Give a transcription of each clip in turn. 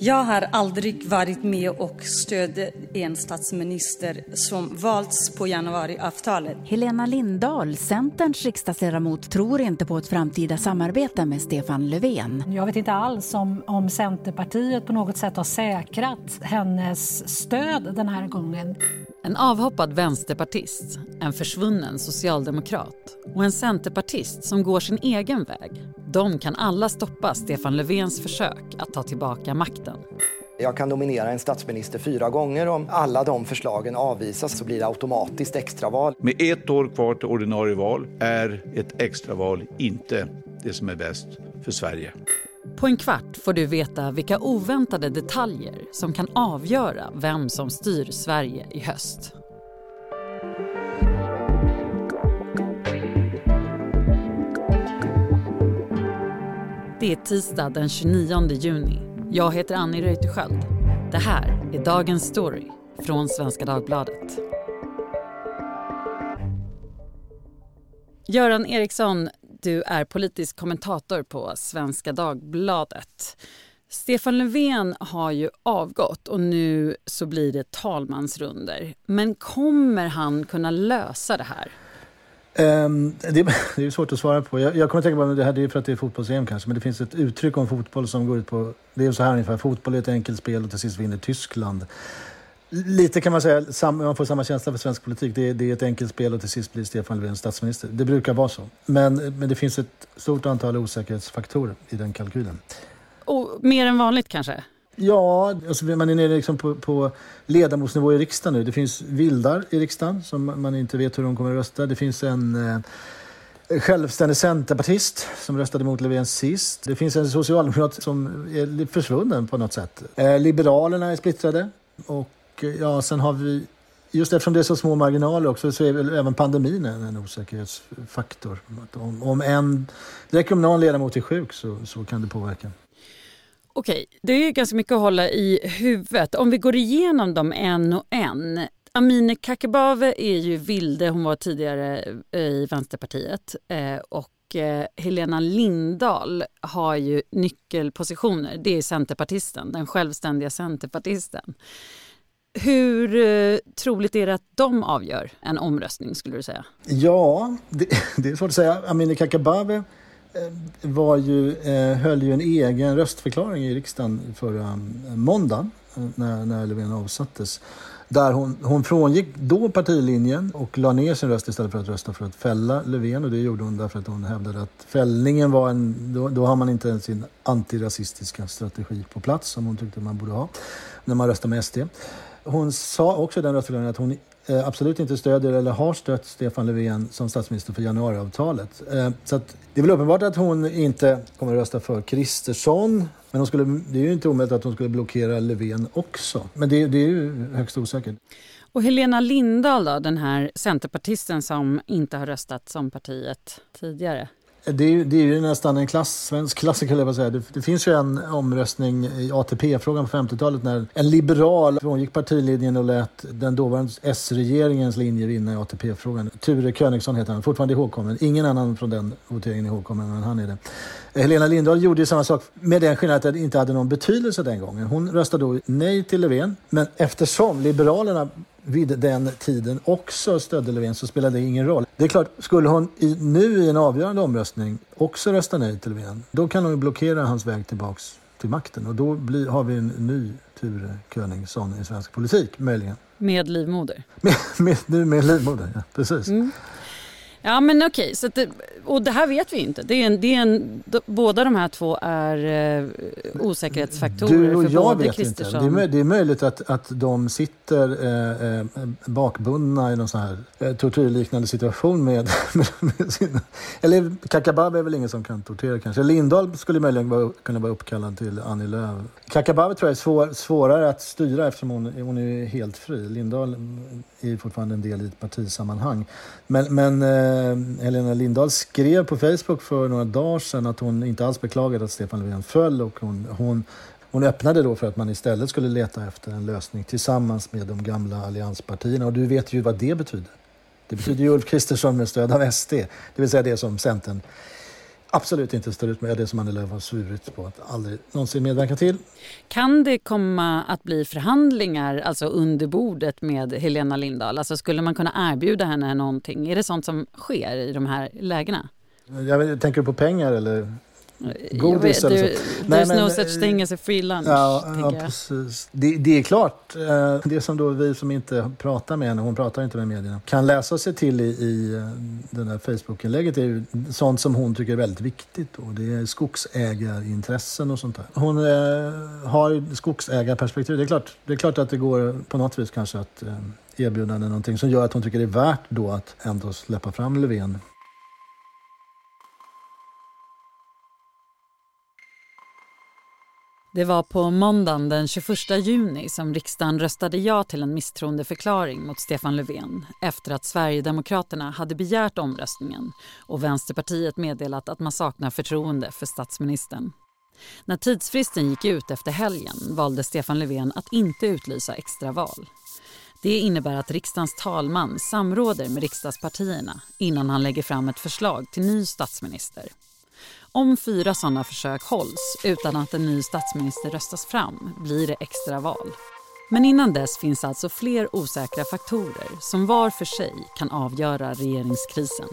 Jag har aldrig varit med och stött en statsminister som valts på januariavtalet. Helena Lindahl, Centerns riksdagsledamot, tror inte på ett framtida samarbete med Stefan Löfven. Jag vet inte alls om, om Centerpartiet på något sätt har säkrat hennes stöd den här gången. En avhoppad vänsterpartist, en försvunnen socialdemokrat och en centerpartist som går sin egen väg. De kan alla stoppa Stefan Löfvens försök att ta tillbaka makten. Jag kan nominera en statsminister fyra gånger. Om alla de förslagen avvisas så blir det automatiskt extraval. Med ett år kvar till ordinarie val är ett extraval inte det som är bäst för Sverige. På en kvart får du veta vilka oväntade detaljer som kan avgöra vem som styr Sverige i höst. Det är tisdag den 29 juni. Jag heter Annie Reuterskiöld. Det här är dagens story från Svenska Dagbladet. Göran Eriksson, du är politisk kommentator på Svenska Dagbladet. Stefan Löfven har ju avgått och nu så blir det talmansrunder. Men kommer han kunna lösa det här? Um, det, det, är svårt att svara på. Jag, jag kommer att tänka på det här, det är för att det är fotbolls kanske, men det finns ett uttryck om fotboll som går ut på, det är så här ungefär, fotboll är ett enkelt spel och till sist vinner Tyskland. Lite kan man säga, man får samma känsla för svensk politik. Det är, det är ett enkelt spel och till sist blir Stefan Löfven statsminister. Det brukar vara så. Men, men det finns ett stort antal osäkerhetsfaktorer i den kalkylen. Och mer än vanligt kanske? Ja, alltså man är nere liksom på, på ledamotsnivå i riksdagen nu. Det finns vildar i riksdagen som man inte vet hur de kommer att rösta. Det finns en eh, självständig centerpartist som röstade mot Löfven sist. Det finns en socialdemokrat som är försvunnen på något sätt. Eh, Liberalerna är splittrade. Och Eh, ja, sen har vi Just eftersom det är så små marginaler också så är väl även pandemin en, en osäkerhetsfaktor. Om, om en, det räcker om någon ledamot är sjuk så, så kan det påverka. Okej, det är ganska mycket att hålla i huvudet. Om vi går igenom dem en och en. Amineh Kakabaveh är ju vilde, hon var tidigare eh, i Vänsterpartiet. Eh, och Helena Lindahl har ju nyckelpositioner. Det är Centerpartisten, den självständiga Centerpartisten. Hur eh, troligt är det att de avgör en omröstning skulle du säga? Ja, det, det är svårt att säga. Amineh Kakabaveh eh, var ju, eh, höll ju en egen röstförklaring i riksdagen förra måndagen när, när Löfven avsattes. Där hon, hon frångick då partilinjen och la ner sin röst istället för att rösta för att fälla Löfven. Och det gjorde hon därför att hon hävdade att fällningen var en... Då, då har man inte ens sin antirasistiska strategi på plats som hon tyckte man borde ha när man röstar med SD. Hon sa också i den röstförklaringen att hon eh, absolut inte stödjer eller har stött Stefan Löfven som statsminister för januariavtalet. Eh, så att det är väl uppenbart att hon inte kommer att rösta för Kristersson. Men hon skulle, det är ju inte omöjligt att hon skulle blockera Löfven också. Men det, det är ju högst osäkert. Och Helena Lindahl då, den här centerpartisten som inte har röstat som partiet tidigare? Det är, det är ju nästan en klass, svensk klassiker, jag säga. Det, det, finns ju en omröstning i ATP-frågan på 50-talet när en liberal frångick partilinjen och lät den dåvarande S-regeringens linje vinna i ATP-frågan. Ture Königson heter han, fortfarande ihågkommen. Ingen annan från den voteringen är ihågkommen, men han är det. Eh, Helena Lindahl gjorde ju samma sak med den skillnaden att det inte hade någon betydelse den gången. Hon röstade då nej till Löfven, men eftersom Liberalerna vid den tiden också stödde Löfven så spelade det ingen roll. Det är klart, skulle hon i, nu i en avgörande omröstning också rösta nej till Löfven, då kan hon ju blockera hans väg tillbaks till makten och då blir, har vi en ny Ture Königsson i svensk politik, möjligen. Med livmoder? Med, med, nu med livmoder, ja. Precis. Mm. Ja men okej, så det, och det här vet vi inte. Det är en, det är en, båda de här två är eh, osäkerhetsfaktorer du och för jag både vet inte. Det är, det är möjligt att, att de sitter eh, eh, bakbundna i någon sån här eh, tortyrliknande situation med, med, med sina... Eller Kakabaveh är väl ingen som kan tortera kanske. Lindahl skulle möjligen vara, kunna vara uppkallad till Annie Lööf. Kakabaveh tror jag är svår, svårare att styra eftersom hon, hon är helt fri. Lindahl är fortfarande en del i ett partisammanhang. Men, men eh, Eh, Helena Lindahl skrev på Facebook för några dagar sedan att hon inte alls beklagade att Stefan Löfven föll och hon, hon, hon öppnade då för att man istället skulle leta efter en lösning tillsammans med de gamla allianspartierna. Och du vet ju vad det betyder. Det betyder ju Ulf Kristersson med stöd av SD, det vill säga det som Centern absolut inte står ut med det som Annie Lööf har svurit på att aldrig någonsin medverka till. Kan det komma att bli förhandlingar alltså under bordet med Helena Lindahl? Alltså skulle man kunna erbjuda henne någonting? Är det sånt som sker i de här lägena? Jag tänker du på pengar eller? Godis eller så? There's Nej, men, no such thing as a free lunch. Ja, ja precis. Det, det, är klart. Eh, det som då vi som inte pratar med henne, hon pratar inte med medierna, kan läsa sig till i, i eh, den här Facebook-inlägget är ju sånt som hon tycker är väldigt viktigt. Och det är skogsägarintressen och sånt där. Hon eh, har skogsägarperspektiv. Det är, klart, det är klart att det går på något vis kanske att eh, erbjuda henne någonting som gör att hon tycker det är värt då att ändå släppa fram Löfven Det var på måndagen den 21 juni som riksdagen röstade ja till en misstroendeförklaring mot Stefan Löfven efter att Sverigedemokraterna hade begärt omröstningen och Vänsterpartiet meddelat att man saknar förtroende för statsministern. När tidsfristen gick ut efter helgen valde Stefan Löfven att inte utlysa extraval. Det innebär att riksdagens talman samråder med riksdagspartierna innan han lägger fram ett förslag till ny statsminister. Om fyra sådana försök hålls utan att en ny statsminister röstas fram blir det extraval. Men innan dess finns alltså fler osäkra faktorer som var för sig kan avgöra regeringskrisen.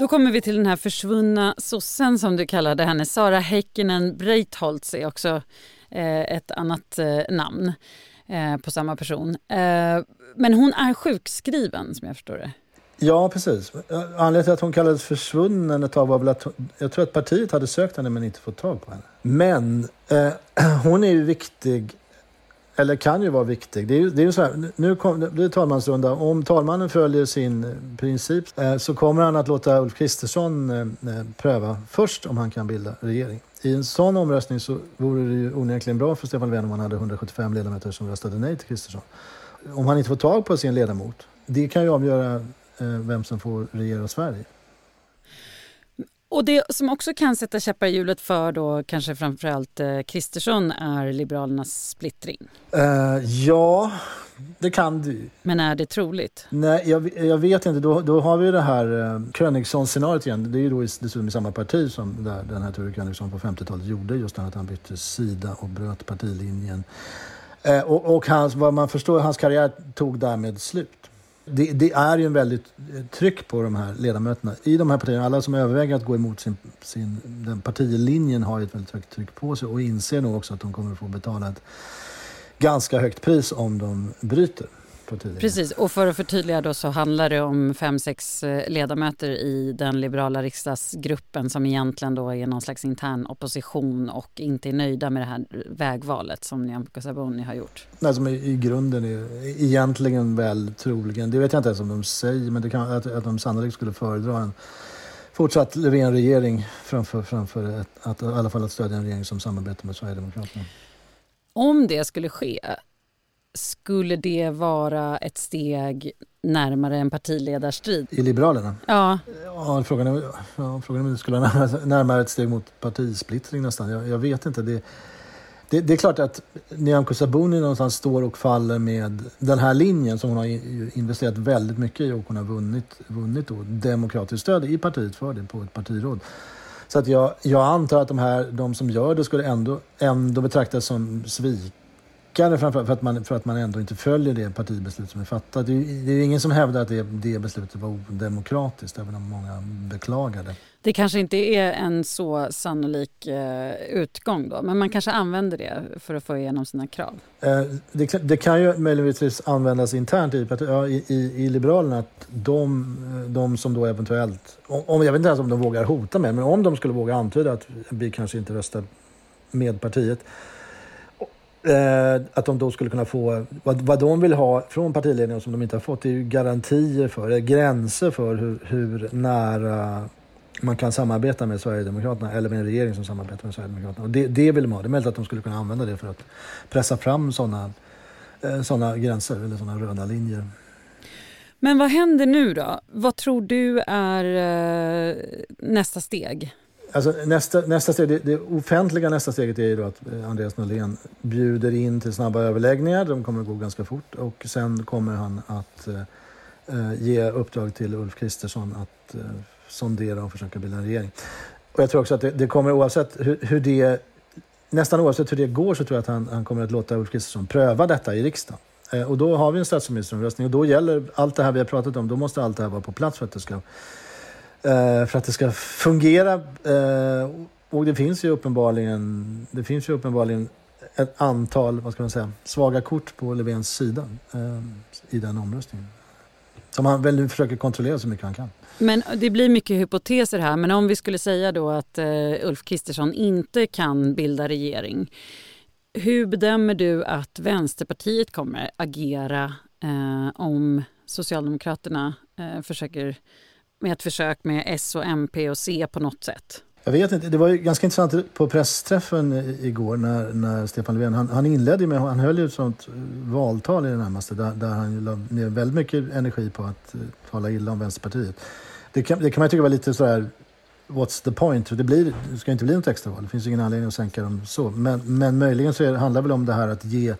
Då kommer vi till den här försvunna sossen som du kallade henne. Sara Häkkinen Breitholtz är också eh, ett annat eh, namn eh, på samma person. Eh, men hon är sjukskriven som jag förstår det. Ja, precis. Anledningen till att hon kallades försvunnen ett tag var väl att hon, jag tror att partiet hade sökt henne men inte fått tag på henne. Men eh, hon är ju viktig, eller kan ju vara viktig. Det är ju, det är ju så här, nu kom, det blir talmansrunda. Om talmannen följer sin eh, princip eh, så kommer han att låta Ulf Kristersson eh, eh, pröva först om han kan bilda regering. I en sån omröstning så vore det ju onekligen bra för Stefan Löfven om han hade 175 ledamöter som röstade nej till Kristersson. Om han inte får tag på sin ledamot, det kan ju avgöra vem som får regera Sverige. Och det som också kan sätta käppar i hjulet för då kanske framförallt eh, Kristersson är Liberalernas splittring. Uh, ja, det kan det Men är det troligt? Nej, jag, jag vet inte. Då, då har vi det här uh, Königssson-scenariot igen. Det är ju då dessutom i samma parti som där, den här Ture Königssson på 50-talet gjorde. Just att han bytte sida och bröt partilinjen. Uh, och och hans, vad man förstår, hans karriär tog därmed slut det, det, är ju en väldigt eh, tryck på de här ledamöterna i de här partierna. Alla som överväger att gå emot sin, sin, den partilinjen har ju ett väldigt högt tryck på sig och inser nog också att de kommer att få betala ett ganska högt pris om de bryter. Precis, och för att förtydliga då så handlar det om fem, sex eh, ledamöter i den liberala riksdagsgruppen som egentligen då är någon slags intern opposition och inte är nöjda med det här vägvalet som Nyamko Sabuni har gjort. Nej, som i, i grunden är egentligen väl troligen, det vet jag inte ens om de säger, men det kan, att, att de sannolikt skulle föredra en fortsatt Löfven-regering framför, framför ett, att, i alla fall att stödja en regering som samarbetar med Sverigedemokraterna. Om det skulle ske, skulle det vara ett steg närmare en partiledarstrid? I Liberalerna? Ja. ja frågan, är, ja, frågan är om det skulle vara närmare, närmare ett steg mot partisplittring nästan. Jag, jag vet inte. Det, det, det, är klart att Nyamko Sabuni någonstans står och faller med den här linjen som hon har investerat väldigt mycket i och hon har vunnit, vunnit då, demokratiskt stöd i partiet för det på ett partiråd. Så att jag, jag antar att de, här, de som gör det skulle ändå, ändå betraktas som svik backade framför för att, man, för att man ändå inte följer det partibeslut som är fattat. Det är, det är ingen som hävdar att det, det beslutet var odemokratiskt, även om många beklagar det. Det kanske inte är en så sannolik eh, utgång då, men man kanske använder det för att få igenom sina krav? Eh, det, det, kan ju möjligtvis användas internt i, i, i, i Liberalerna att de, de som då eventuellt, om, jag vet inte ens om de vågar hota med, men om de skulle våga antyda att vi kanske inte röstar med partiet Eh, att de då skulle kunna få, vad, vad de vill ha från partiledningen som de inte har fått, är ju garantier för, gränser för hur, hur nära man kan samarbeta med Sverigedemokraterna eller med en regering som samarbetar med Sverigedemokraterna. Och det, det vill de ha. Det är möjligt att de skulle kunna använda det för att pressa fram sådana eh, såna gränser eller sådana röda linjer. Men vad händer nu då? Vad tror du är eh, nästa steg? Alltså nästa, nästa steg, det, det offentliga nästa steget är ju då att eh, Andreas Norlén bjuder in till snabba överläggningar. De kommer att gå ganska fort och sen kommer han att eh, eh, ge uppdrag till Ulf Kristersson att eh, sondera och försöka bilda en regering. Och jag tror också att det, det kommer oavsett hur, hur, det, nästan oavsett hur det går så tror jag att han, han kommer att låta Ulf Kristersson pröva detta i riksdagen. Eh, och då har vi en statsministeromröstning och då gäller allt det här vi har pratat om, då måste allt det här vara på plats för att det ska, Eh, för att det ska fungera. Eh, och det finns ju uppenbarligen, det finns ju uppenbarligen ett antal, vad ska man säga, svaga kort på Löfvens sida eh, i den omröstningen. Som han väl nu försöker kontrollera så mycket han kan. Men det blir mycket hypoteser här, men om vi skulle säga då att eh, Ulf Kristersson inte kan bilda regering hur bedömer du att Vänsterpartiet kommer agera eh, om Socialdemokraterna eh, försöker med ett försök med S och MP och C på något sätt? Jag vet inte. Det var ganska intressant på pressträffen igår när, när Stefan Löfven, han, han inledde med, han höll ju ett sånt valtal i det närmaste där, där han la ner väldigt mycket energi på att uh, tala illa om Vänsterpartiet. Det kan, det kan man tycka var lite sådär what's the point? Det, blir, det ska inte bli något extraval. Det finns ingen anledning att sänka dem så. Men, men möjligen så är, handlar det väl om det här att ge...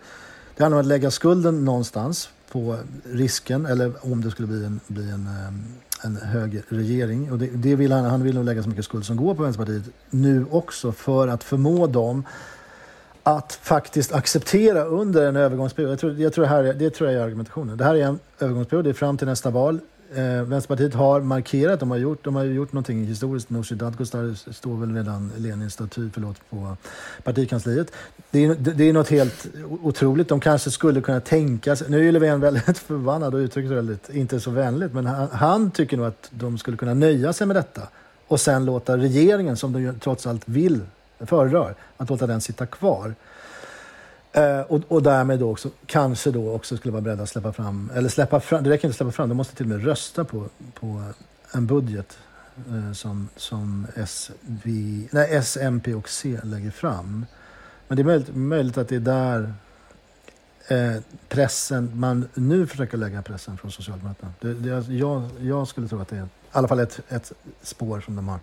Det handlar om att lägga skulden någonstans på risken, eller om det skulle bli en, bli en, eh, en högerregering. Och det, det vill han, han vill nog lägga så mycket skuld som går på Vänsterpartiet nu också för att förmå dem att faktiskt acceptera under en övergångsperiod. Jag tror, jag tror det, här, det tror jag är argumentationen. Det här är en övergångsperiod, det är fram till nästa val. Eh, Vänsterpartiet har markerat, de har gjort, de har gjort någonting historiskt. Nooshi Dadgostar står väl redan Lenins staty förlåt, på partikansliet. Det är, det är något helt otroligt. De kanske skulle kunna tänka sig... Nu är Löfven väldigt förbannad och uttrycker sig väldigt, inte så vänligt, men han, han, tycker nog att de skulle kunna nöja sig med detta och sen låta regeringen, som de trots allt vill, föredrar, att låta den sitta kvar. Eh, och, och därmed då också, kanske då också skulle vara beredda att släppa fram, eller släppa fram, det räcker inte att släppa fram, de måste till och med rösta på, på en budget eh, som, som S, nej, S, MP och C lägger fram. Men det är möjligt, möjligt att det är där eh, pressen, man nu försöker lägga pressen från Socialdemokraterna. Det, det, alltså, jag, jag skulle tro att det är i alla fall ett, ett spår som de har.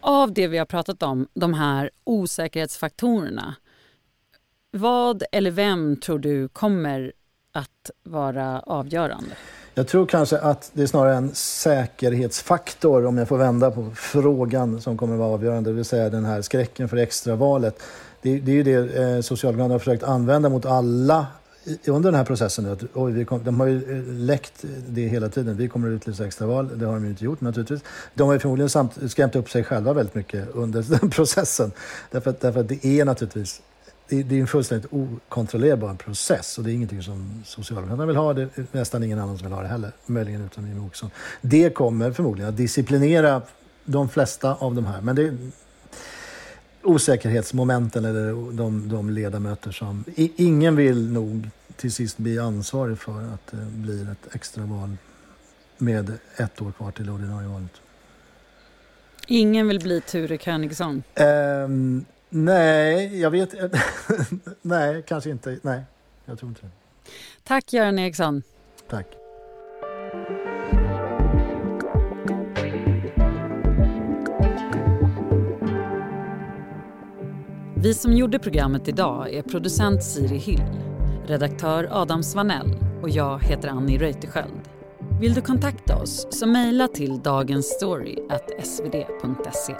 Av det vi har pratat om, de här osäkerhetsfaktorerna, vad eller vem tror du kommer att vara avgörande? Jag tror kanske att det är snarare en säkerhetsfaktor, om jag får vända på frågan, som kommer att vara avgörande. Det vill säga den här skräcken för extravalet. Det, det är ju det eh, Socialdemokraterna har försökt använda mot alla under den här processen. Att, oj, vi kom, de har ju eh, läckt det hela tiden. Vi kommer att utlysa extraval. Det har de ju inte gjort naturligtvis. De har ju förmodligen samt, skrämt upp sig själva väldigt mycket under den processen. Därför, därför att det är naturligtvis det, det är en fullständigt okontrollerbar process och det är ingenting som Socialdemokraterna vill ha. Det är nästan ingen annan som vill ha det heller, möjligen utan Jimmie Åkesson. Det kommer förmodligen att disciplinera de flesta av de här. Men det är osäkerhetsmomenten eller de, de ledamöter som... ingen vill nog till sist bli ansvarig för att det blir ett extraval med ett år kvar till ordinarie valet. Ingen vill bli Ture Königson? Um, Nej, jag vet Nej, kanske inte. Nej, jag tror inte det. Tack Göran Eriksson. Tack. Vi som gjorde programmet idag är producent Siri Hill, redaktör Adam Svanell och jag heter Annie Reuterskiöld. Vill du kontakta oss så mejla till dagensstory.svd.se.